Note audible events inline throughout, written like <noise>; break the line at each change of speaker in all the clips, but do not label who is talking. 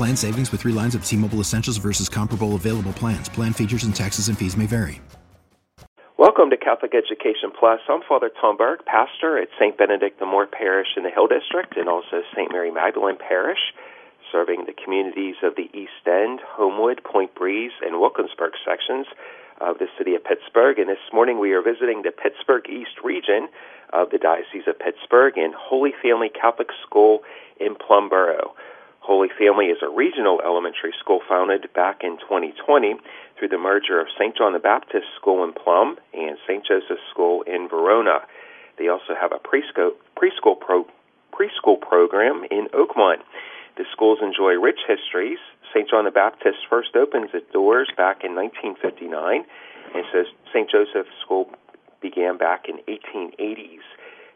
Plan savings with 3 lines of T-Mobile Essentials versus comparable available plans. Plan features and taxes and fees may vary.
Welcome to Catholic Education Plus. I'm Father Tom Burke, pastor at St. Benedict the Moor Parish in the Hill District and also St. Mary Magdalene Parish serving the communities of the East End, Homewood, Point Breeze, and Wilkinsburg sections of the city of Pittsburgh. And this morning we are visiting the Pittsburgh East region of the Diocese of Pittsburgh in Holy Family Catholic School in Plumboro. Holy Family is a regional elementary school founded back in 2020 through the merger of St. John the Baptist School in Plum and St. Joseph's School in Verona. They also have a preschool, preschool, pro, preschool program in Oakmont. The schools enjoy rich histories. St. John the Baptist first opens its doors back in 1959, and so St. Joseph's School began back in 1880s.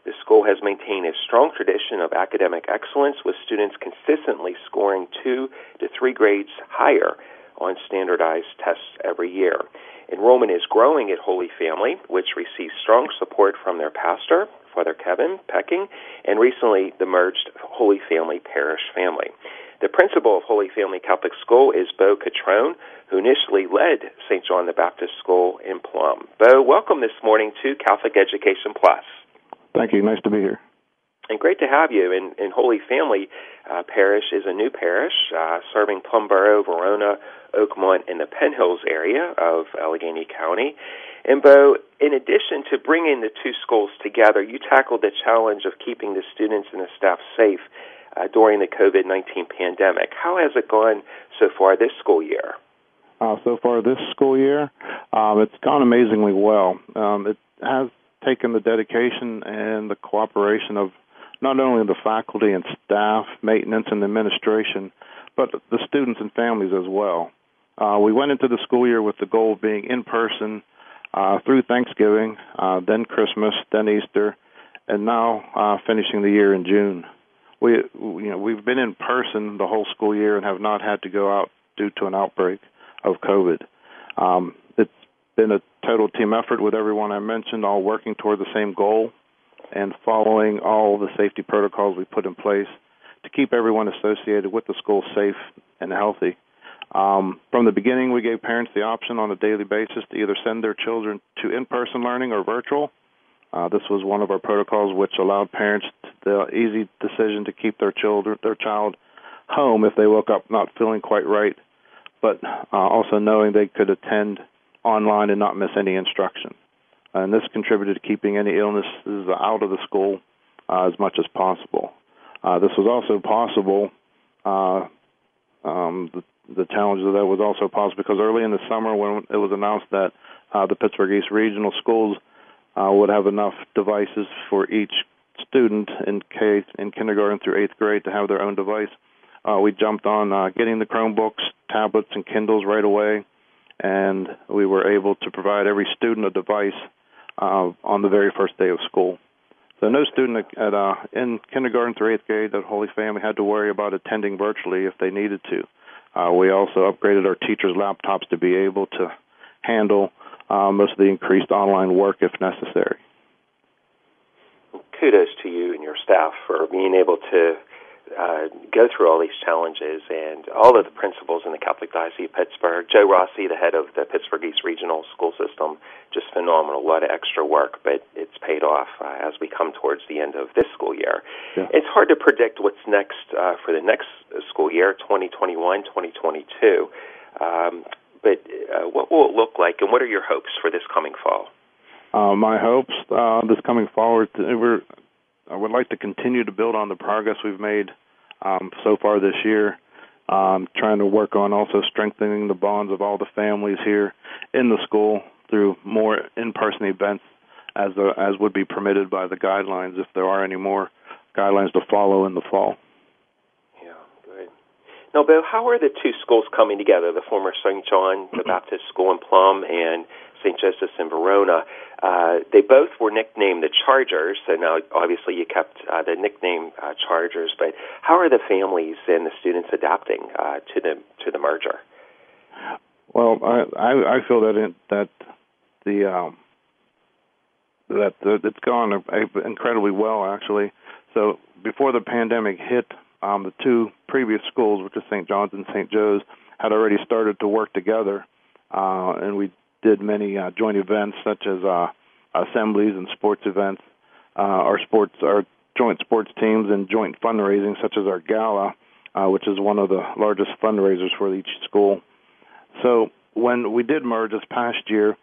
The school has maintained a strong tradition of academic excellence, with students consistently scoring two to three grades higher on standardized tests every year. Enrollment is growing at Holy Family, which receives strong support from their pastor, Father Kevin Poecking, and recently the merged Holy Family Parish family. The principal of Holy Family Catholic School is Beau Quattrone, who initially led St. John the Baptist School in Plum. Beau, welcome this morning to Catholic Education Plus.
Thank you. Nice to be here.
And great to have you. And, and Holy Family uh, Parish is a new parish uh, serving Plumboro, Verona, Oakmont, and the Penn Hills area of Allegheny County. And Beau, in addition to bringing the two schools together, you tackled the challenge of keeping the students and the staff safe uh, during the COVID 19 pandemic. How has it gone so far this school year?
Uh, so far this school year, um, it's gone amazingly well. Um, it has taken the dedication and the cooperation of not only the faculty and staff, maintenance, and administration, but the students and families as well. Uh, we went into the school year with the goal of being in person uh, through Thanksgiving, uh, then Christmas, then Easter, and now uh, finishing the year in June. We, you know, we've been in person the whole school year and have not had to go out due to an outbreak of COVID. Um, been a total team effort with everyone I mentioned, all working toward the same goal and following all the safety protocols we put in place to keep everyone associated with the school safe and healthy. Um, from the beginning, we gave parents the option on a daily basis to either send their children to in-person learning or virtual. Uh, this was one of our protocols which allowed parents the easy decision to keep their children, their child home if they woke up not feeling quite right, but uh, also knowing they could attend online and not miss any instruction. And this contributed to keeping any illnesses out of the school uh, as much as possible. Uh, this was also possible uh, um, the the challenge of that was also possible because early in the summer, when it was announced that uh, the Pittsburgh East Regional Schools uh, would have enough devices for each student in K in kindergarten through eighth grade to have their own device, uh, we jumped on uh, getting the Chromebooks, tablets, and Kindles right away, and we were able to provide every student a device uh, on the very first day of school. So no student at uh, in kindergarten through eighth grade at Holy Family had to worry about attending virtually if they needed to. Uh, we also upgraded our teachers' laptops to be able to handle uh, most of the increased online work if necessary.
Kudos to you and your staff for being able to uh, go through all these challenges and all of the principals in the Catholic Diocese of Pittsburgh. Joe Rossi, the head of the Pittsburgh East Regional School System, just phenomenal. A lot of extra work, but it's paid off uh, as we come towards the end of this school year. Yeah. It's hard to predict what's next uh, for the next school year, 2021, 2022. Um, but uh, what will it look like, and what are your hopes for this coming fall?
Uh, my hopes uh, this coming fall, we're, I would like to continue to build on the progress we've made um, so far this year. Um, trying to work on also strengthening the bonds of all the families here in the school through more in-person events as the, as would be permitted by the guidelines if there are any more guidelines to follow in the fall.
Now, Bill, how are the two schools coming together? The former St. John the Baptist School in Plum and St. Joseph's in Verona. Uh, they both were nicknamed the Chargers, so now obviously you kept uh, the nickname uh, Chargers. But how are the families and the students adapting uh, to the to the merger?
Well, I I, I feel that it, that the um, that uh, it's gone incredibly well actually. So before the pandemic hit, um, the two previous schools, which is St. John's and St. Joe's, had already started to work together, uh, and we did many uh, joint events such as uh, assemblies and sports events, uh, our sports, our joint sports teams, and joint fundraising such as our gala, uh, which is one of the largest fundraisers for each school. So when we did merge this past year,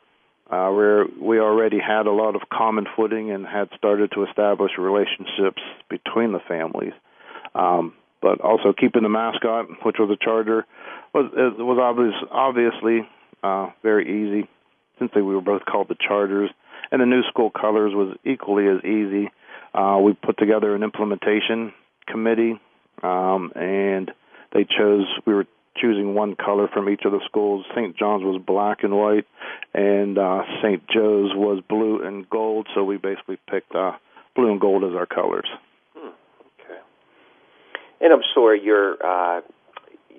uh, where we already had a lot of common footing and had started to establish relationships between the families. Um, but also keeping the mascot, which was a charger, was was obvious, obviously uh, very easy since we were both called the Chargers. And the new school colors was equally as easy. Uh, we put together an implementation committee, um, and they chose. We were choosing one color from each of the schools. St. John's was black and white, and uh, St. Joe's was blue and gold. So we basically picked uh, blue and gold as our colors.
And I'm sure you're uh,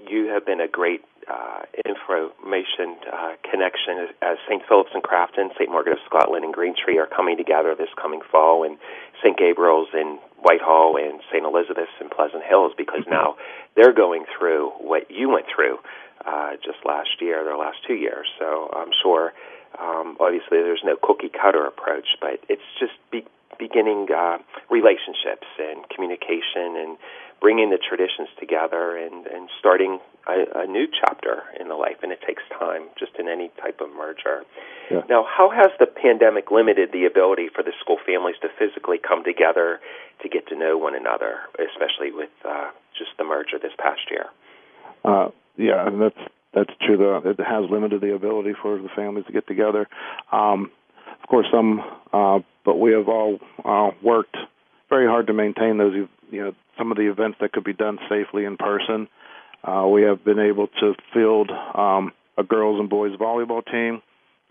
you have been a great uh, information uh, connection as St. Philip's and Crafton, St. Margaret of Scotland, and Greentree are coming together this coming fall, and St. Gabriel's in Whitehall and St. Elizabeth's in Pleasant Hills, because now they're going through what you went through uh, just last year, their last two years. So I'm sure, um, obviously, there's no cookie cutter approach, but it's just be- beginning uh, relationships and communication and bringing the traditions together and, and starting a, a new chapter in the life, and it takes time, just in any type of merger. Yeah. Now, how has the pandemic limited the ability for the school families to physically come together to get to know one another, especially with uh, just the merger this past year?
Uh, yeah, and that's that's true. The, it has limited the ability for the families to get together. Um, of course, some, uh, but we have all uh, worked very hard to maintain those, you know, some of the events that could be done safely in person. Uh, we have been able to field um, a girls and boys volleyball team,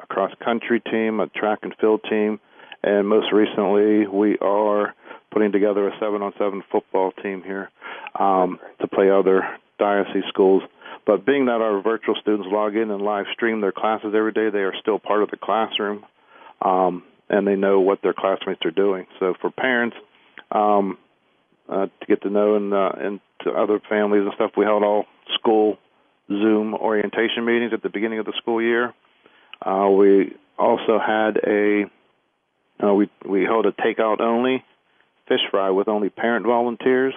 a cross country team, a track and field team, and most recently we are putting together a seven on seven football team here um, to play other diocese schools. But being that our virtual students log in and live stream their classes every day, they are still part of the classroom, um, and they know what their classmates are doing. So for parents, um, uh, to get to know and uh, and to other families and stuff. We held all school Zoom orientation meetings at the beginning of the school year. Uh, we also had a uh, we we held a takeout only fish fry with only parent volunteers,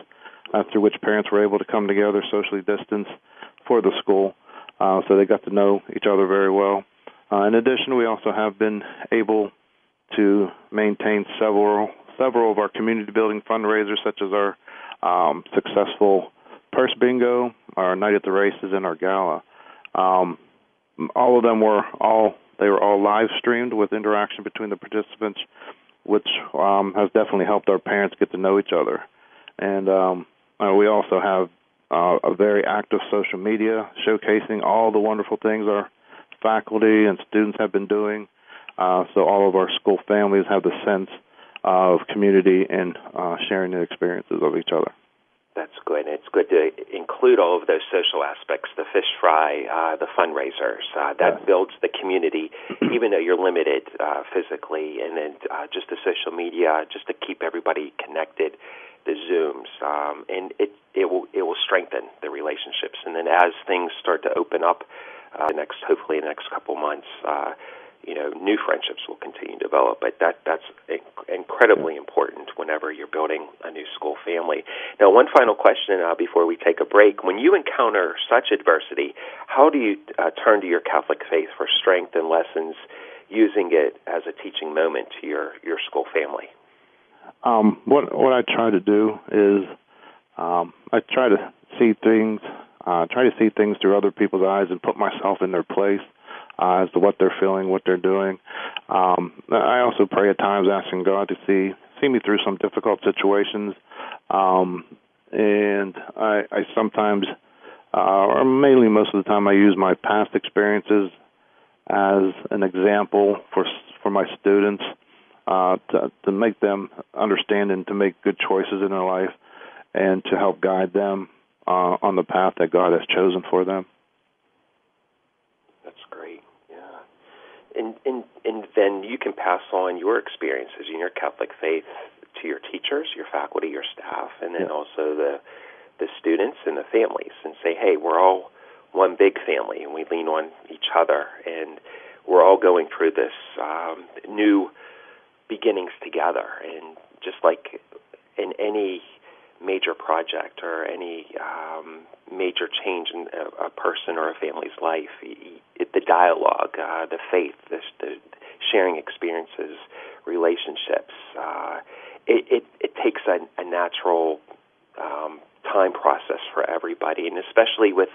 uh, through which parents were able to come together socially distanced for the school, uh, so they got to know each other very well. Uh, in addition, we also have been able to maintain several several of our community building fundraisers, such as our um, successful purse bingo, our night at the races, and our gala. Um, all of them were all they were all live streamed with interaction between the participants, which um, has definitely helped our parents get to know each other. And um, uh, we also have uh, a very active social media showcasing all the wonderful things our faculty and students have been doing. Uh, so all of our school families have the sense of community and uh, sharing the experiences of each other.
That's good. It's good to include all of those social aspects, the fish fry, uh, the fundraisers. Uh, that yes. builds the community, <clears throat> even though you're limited uh, physically, and then uh, just the social media, just to keep everybody connected, the Zooms, um, and it it will it will strengthen the relationships. And then as things start to open up, uh, next hopefully the next couple months, uh, you know, new friendships will continue to develop. But that that's incredibly important whenever you're building a new school family. Now, one final question uh, before we take a break. When you encounter such adversity, how do you uh, turn to your Catholic faith for strength and lessons, using it as a teaching moment to your, your school family?
Um, what what I try to do is um, I try to see things, uh, try to see things through other people's eyes and put myself in their place uh, as to what they're feeling, what they're doing. Um, I also pray at times, asking God to see see me through some difficult situations, um, and I, I sometimes, uh, or mainly most of the time, I use my past experiences as an example for for my students uh, to to make them understand and to make good choices in their life, and to help guide them uh, on the path that God has chosen for them.
And, and, and then you can pass on your experiences in your Catholic faith to your teachers, your faculty, your staff, and then yeah. also the the students and the families, and say, hey, we're all one big family, and we lean on each other, and we're all going through this um, new beginnings together. And just like in any major project or any um, major change in a, a person or a family's life, the dialogue, uh, the faith, the, the sharing experiences, relationships, uh, it, it, it takes a, a natural um, time process for everybody, and especially with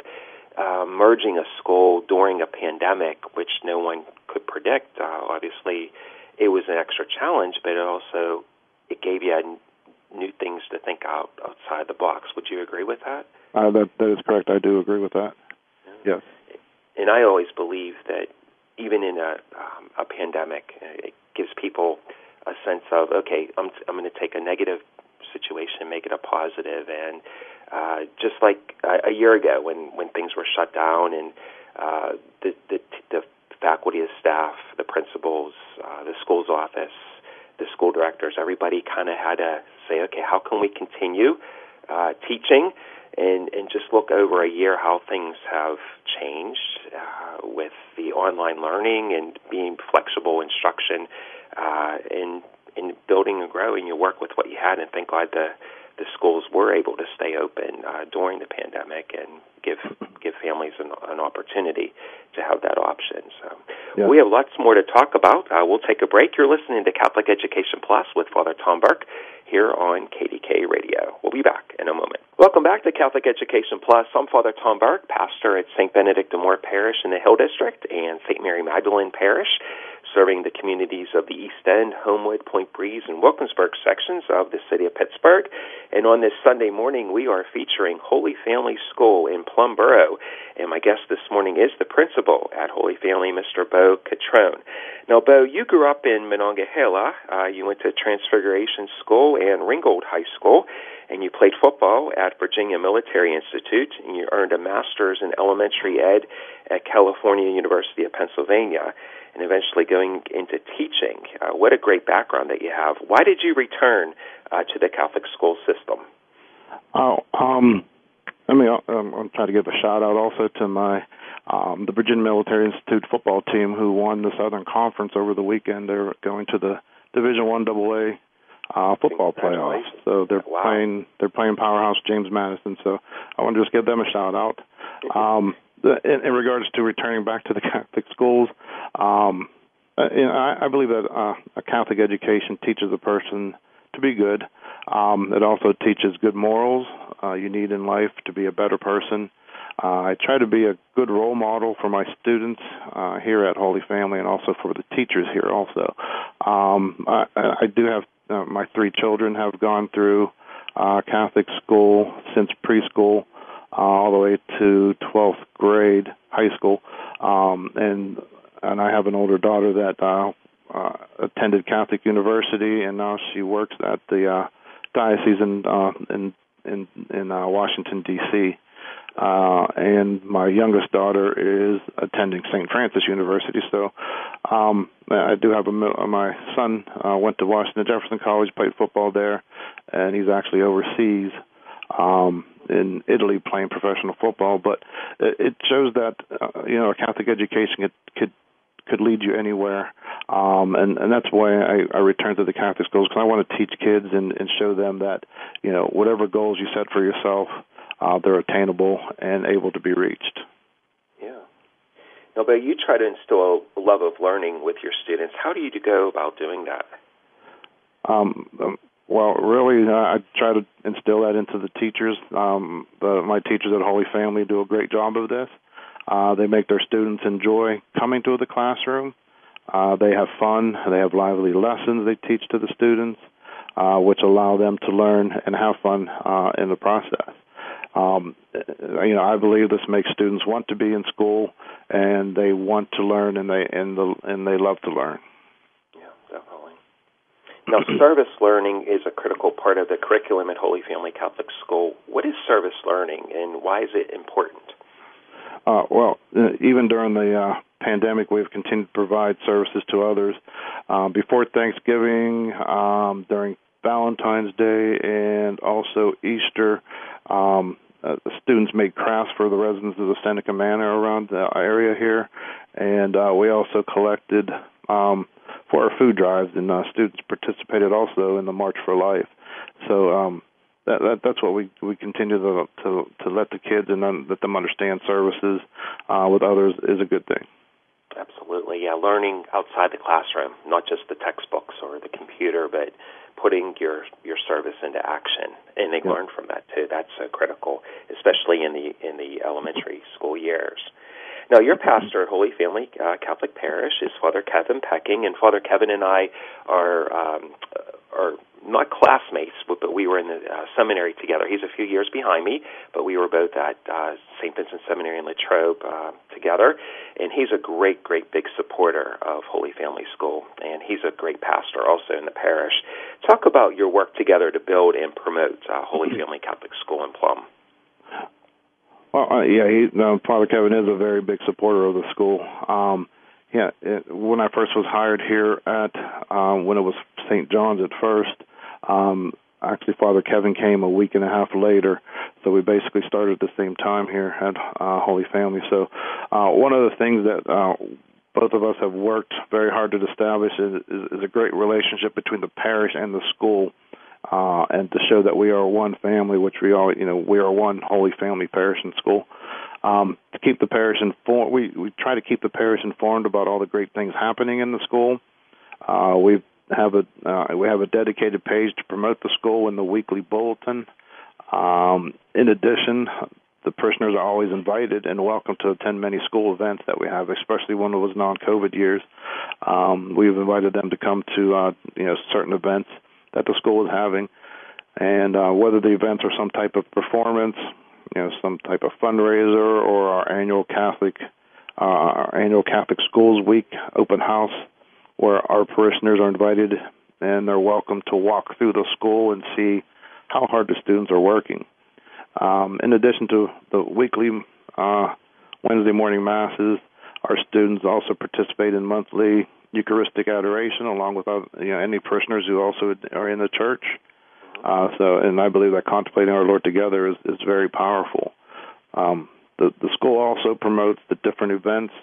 uh, merging a school during a pandemic, which no one could predict. Uh, obviously, it was an extra challenge, but it also it gave you a new things to think out outside the box. Would you agree with that?
Uh, that that is correct. I do agree with that. Yeah. Yes.
And I always believe that even in a um, a pandemic, uh, it gives people a sense of okay, I'm I'm going to take a negative situation and make it a positive. And uh, just like a, a year ago, when when things were shut down and uh, the the the faculty, the staff, the principals, uh, the school's office, the school directors, everybody kind of had to say, okay, how can we continue uh, teaching? And, and just look over a year how things have changed uh, with the online learning and being flexible instruction uh, in, in building and growing. You work with what you had, and thank God the the schools were able to stay open uh, during the pandemic and give give families an, an opportunity to have that option. So yeah. we have lots more to talk about. Uh, we'll take a break. You're listening to Catholic Education Plus with Father Tom Burke here on KDKA Radio. We'll be back in a moment. Welcome back to Catholic Education Plus. I'm Father Tom Burke, pastor at St. Benedict de Moor Parish in the Hill District and St. Mary Magdalene Parish serving the communities of the East End, Homewood, Point Breeze, and Wilkinsburg sections of the city of Pittsburgh. And on this Sunday morning, we are featuring Holy Family School in Plumboro. And my guest this morning is the principal at Holy Family, Mr. Beau Quattrone. Now, Beau, you grew up in Monongahela. Uh, you went to Transfiguration School and Ringgold High School and you played football at Virginia Military Institute, and you earned a master's in elementary ed at California University of Pennsylvania and eventually going into teaching. Uh, what a great background that you have. Why did you return uh, to the Catholic school system?
Oh, um, I mean, I'm, I'm trying to give a shout out also to my um, the Virginia Military Institute football team who won the Southern Conference over the weekend. They're going to the Division One AA uh, football playoffs. So they're wow. playing they're playing powerhouse James Madison. So I want to just give them a shout out. Um, in, in regards to returning back to the Catholic schools, um, uh, I, I believe that uh, a Catholic education teaches a person to be good. Um, it also teaches good morals uh, you need in life to be a better person. Uh, I try to be a good role model for my students uh, here at Holy Family and also for the teachers here also. Um, I, I do have uh, my three children have gone through uh, Catholic school since preschool uh, all the way to 12th grade high school, um, and and I have an older daughter that uh, uh, attended Catholic University, and now she works at the uh, diocese in uh, in in, in uh, Washington D.C. Uh, and my youngest daughter is attending St. Francis University. So um, I do have a my son uh, went to Washington Jefferson College, played football there, and he's actually overseas um, in Italy playing professional football. But it, shows that uh, you know a Catholic education could, could could lead you anywhere. Um, and, and that's why I, I return to the Catholic schools because I want to teach kids and, and show them that, you know, whatever goals you set for yourself, uh, they're attainable and able to be reached.
Yeah. Now, but you try to instill a love of learning with your students. How do you go about doing that?
Um, um well, really, uh, I try to instill that into the teachers. Um, the, my teachers at Holy Family do a great job of this. Uh, they make their students enjoy coming to the classroom. Uh, they have fun. They have lively lessons they teach to the students, uh, which allow them to learn and have fun uh, in the process. Um, you know, I believe this makes students want to be in school, and they want to learn, and they and the and they love to learn.
Now, service learning is a critical part of the curriculum at Holy Family Catholic School. What is service learning, and why is it important?
Uh, well, uh, even during the uh, pandemic, we've continued to provide services to others. Uh, before Thanksgiving, um, during Valentine's Day, and also Easter, um, uh, students made crafts for the residents of the Seneca Manor around the area here, and uh, we also collected um, for our food drives, and uh, students participated also in the March for Life. So um, that, that that's what we we continue to to, to let the kids and un, let them understand services uh, with others is a good thing.
Absolutely, yeah. Learning outside the classroom, not just the textbooks or the computer, but putting your your service into action, and they yeah. learn from that too. That's so critical, especially in the in the elementary school years. Now, your pastor at Holy Family uh, Catholic Parish is Father Kevin Poecking, and Father Kevin and I are um, are not classmates, but, but we were in the uh, seminary together. He's a few years behind me, but we were both at uh, St. Vincent Seminary in Latrobe uh, together. And he's a great, great big supporter of Holy Family School, and he's a great pastor also in the parish. Talk about your work together to build and promote uh, Holy Family Catholic School in Plum.
Well, uh, yeah, he, uh, Father Kevin is a very big supporter of the school. Um, yeah, it, when I first was hired here at um, when it was St. John's at first, um, actually Father Kevin came a week and a half later, so we basically started at the same time here at uh, Holy Family. So uh, one of the things that uh, both of us have worked very hard to establish is, is, is a great relationship between the parish and the school uh, and to show that we are one family, which we all, you know, we are one holy family parish and school. Um, to keep the parish informed, we we try to keep the parish informed about all the great things happening in the school. Uh, we have a uh, we have a dedicated page to promote the school in the weekly bulletin. Um, in addition, the parishioners are always invited and welcome to attend many school events that we have, especially when it was non-COVID years. Um, we've invited them to come to uh, you know certain events that the school is having, and uh, whether the events are some type of performance, you know, some type of fundraiser, or our annual Catholic uh, our annual Catholic Schools Week open house, where our parishioners are invited and they're welcome to walk through the school and see how hard the students are working. Um, in addition to the weekly uh, Wednesday morning masses, our students also participate in monthly Eucharistic adoration, along with other, you know, any parishioners who also are in the church. Uh, so, and I believe that contemplating our Lord together is, is very powerful. Um, the, the school also promotes the different events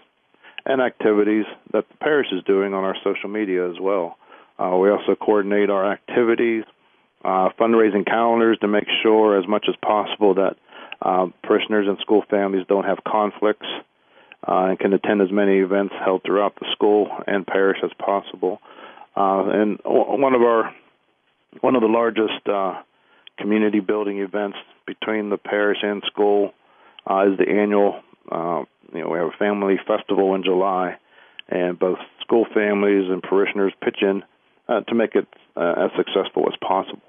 and activities that the parish is doing on our social media as well. Uh, we also coordinate our activities, uh, fundraising calendars to make sure as much as possible that uh, parishioners and school families don't have conflicts uh, and can attend as many events held throughout the school and parish as possible. Uh, and one of our one of the largest uh, community building events between the parish and school uh, is the annual. Uh, you know, we have a family festival in July, and both school families and parishioners pitch in uh, to make it uh, as successful as possible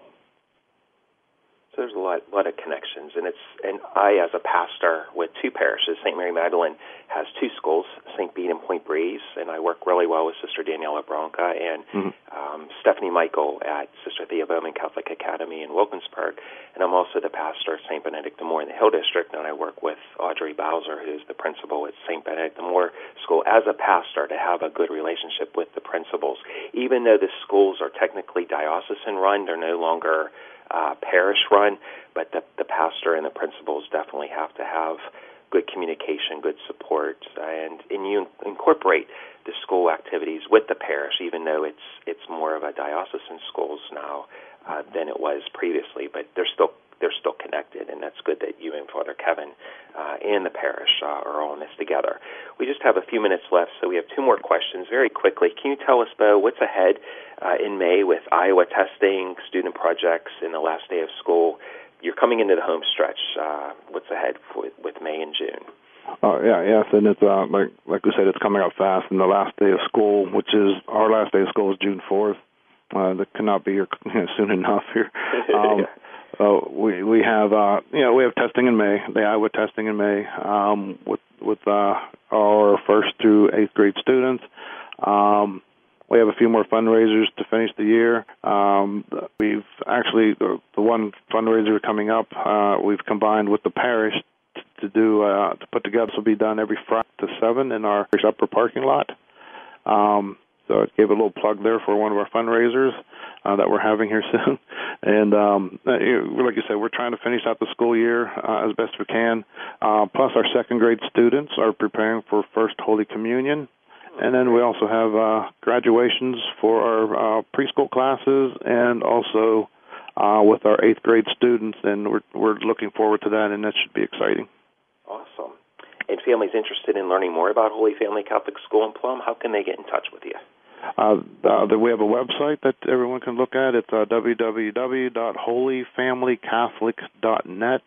there's a lot, lot of connections, and it's and I, as a pastor with two parishes, St. Mary Magdalene has two schools, St. Bede and Point Breeze, and I work really well with Sister Daniela Bronca and mm-hmm. um, Stephanie Michael at Sister Thea Bowman Catholic Academy in Wilkinsburg, and I'm also the pastor of St. Benedict the Moor in the Hill District, and I work with Audrey Bowser, who's the principal at St. Benedict the Moor School. As a pastor, to have a good relationship with the principals, even though the schools are technically diocesan run, they're no longer uh, parish run, but the, the pastor and the principals definitely have to have good communication, good support, and and you incorporate the school activities with the parish, even though it's it's more of a diocesan schools now uh, than it was previously. But they're still they're still connected, and that's good that you and Father Kevin uh, and the parish uh, are all in this together. We just have a few minutes left, so we have two more questions very quickly. Can you tell us, Beau, what's ahead uh, in May with Iowa testing, student projects, in the last day of school? You're coming into the home stretch. Uh, what's ahead for, with May and June?
Oh yeah, yes, and it's uh, like like we said, it's coming up fast. And the last day of school, which is our last day of school, is June fourth. Uh, that cannot be here <laughs> soon enough here. <laughs> Um, uh, we we have uh, you know we have testing in May, the Iowa testing in May um, with with uh, our first through eighth grade students. Um, we have a few more fundraisers to finish the year. Um, we've actually the, the one fundraiser coming up. Uh, we've combined with the parish to do uh, to put together. This will be done every Friday to seven in our upper parking lot. Um, so I gave a little plug there for one of our fundraisers uh, that we're having here <laughs> soon. And um, uh, like you said, we're trying to finish out the school year uh, as best we can. Uh, plus, our second grade students are preparing for First Holy Communion. And then we also have uh, graduations for our uh, preschool classes and also uh, with our eighth grade students. And we're, we're looking forward to that, and that should be exciting.
Awesome. And families interested in learning more about Holy Family Catholic School in Plum, how can they get in touch with you?
Uh, uh, we have a website that everyone can look at. It's uh, www.holyfamilycatholic.net.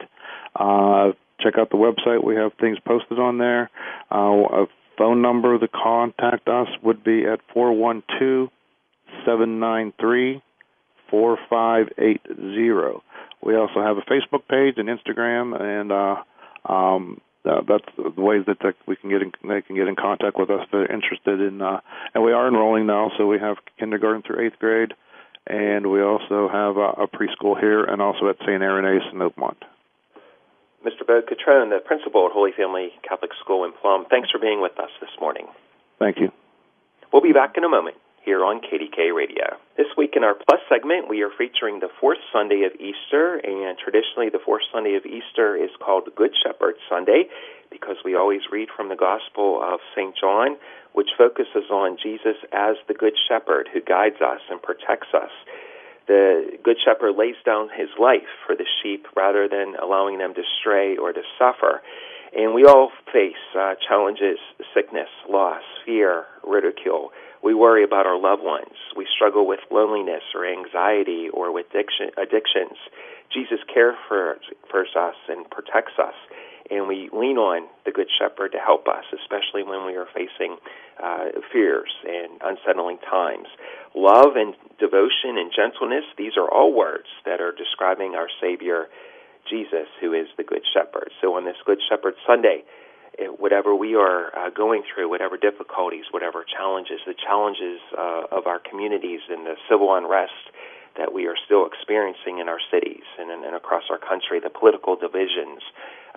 Uh, check out the website. We have things posted on there. Uh, phone number to contact us would be at four one two seven nine three four five eight zero. We also have a Facebook page and Instagram, and uh, um, uh, that's the ways that we can get in, they can get in contact with us. If they're interested in, uh, and we are enrolling now. So we have kindergarten through eighth grade, and we also have a, a preschool here, and also at St. Irenaeus in Oakmont.
Mr. Beau Quattrone, the principal at Holy Family Catholic School in Plum. Thanks for being with us this morning.
Thank you.
We'll be back in a moment here on KDKA Radio. This week in our Plus segment, we are featuring the fourth Sunday of Easter, and traditionally the fourth Sunday of Easter is called Good Shepherd Sunday because we always read from the Gospel of St. John, which focuses on Jesus as the Good Shepherd who guides us and protects us. The Good Shepherd lays down his life for the sheep rather than allowing them to stray or to suffer. And we all face uh, challenges, sickness, loss, fear, ridicule we worry about our loved ones. We struggle with loneliness or anxiety or with addiction, addictions. Jesus cares for, for us and protects us, and we lean on the Good Shepherd to help us, especially when we are facing uh, fears and unsettling times. Love and devotion and gentleness, these are all words that are describing our Savior, Jesus, who is the Good Shepherd. So on this Good Shepherd Sunday, whatever we are uh, going through, whatever difficulties, whatever challenges, the challenges uh, of our communities and the civil unrest that we are still experiencing in our cities and, and across our country, the political divisions,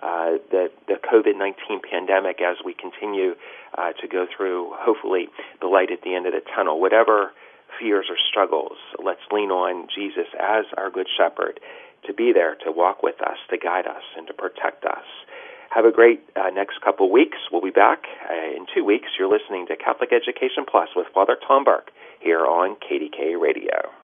uh, the, the COVID 19 pandemic as we continue uh, to go through, hopefully, the light at the end of the tunnel. Whatever fears or struggles, let's lean on Jesus as our Good Shepherd to be there, to walk with us, to guide us, and to protect us. Have a great uh, next couple weeks. We'll be back uh, in two weeks. You're listening to Catholic Education Plus with Father Tom Burke here on KDKA Radio.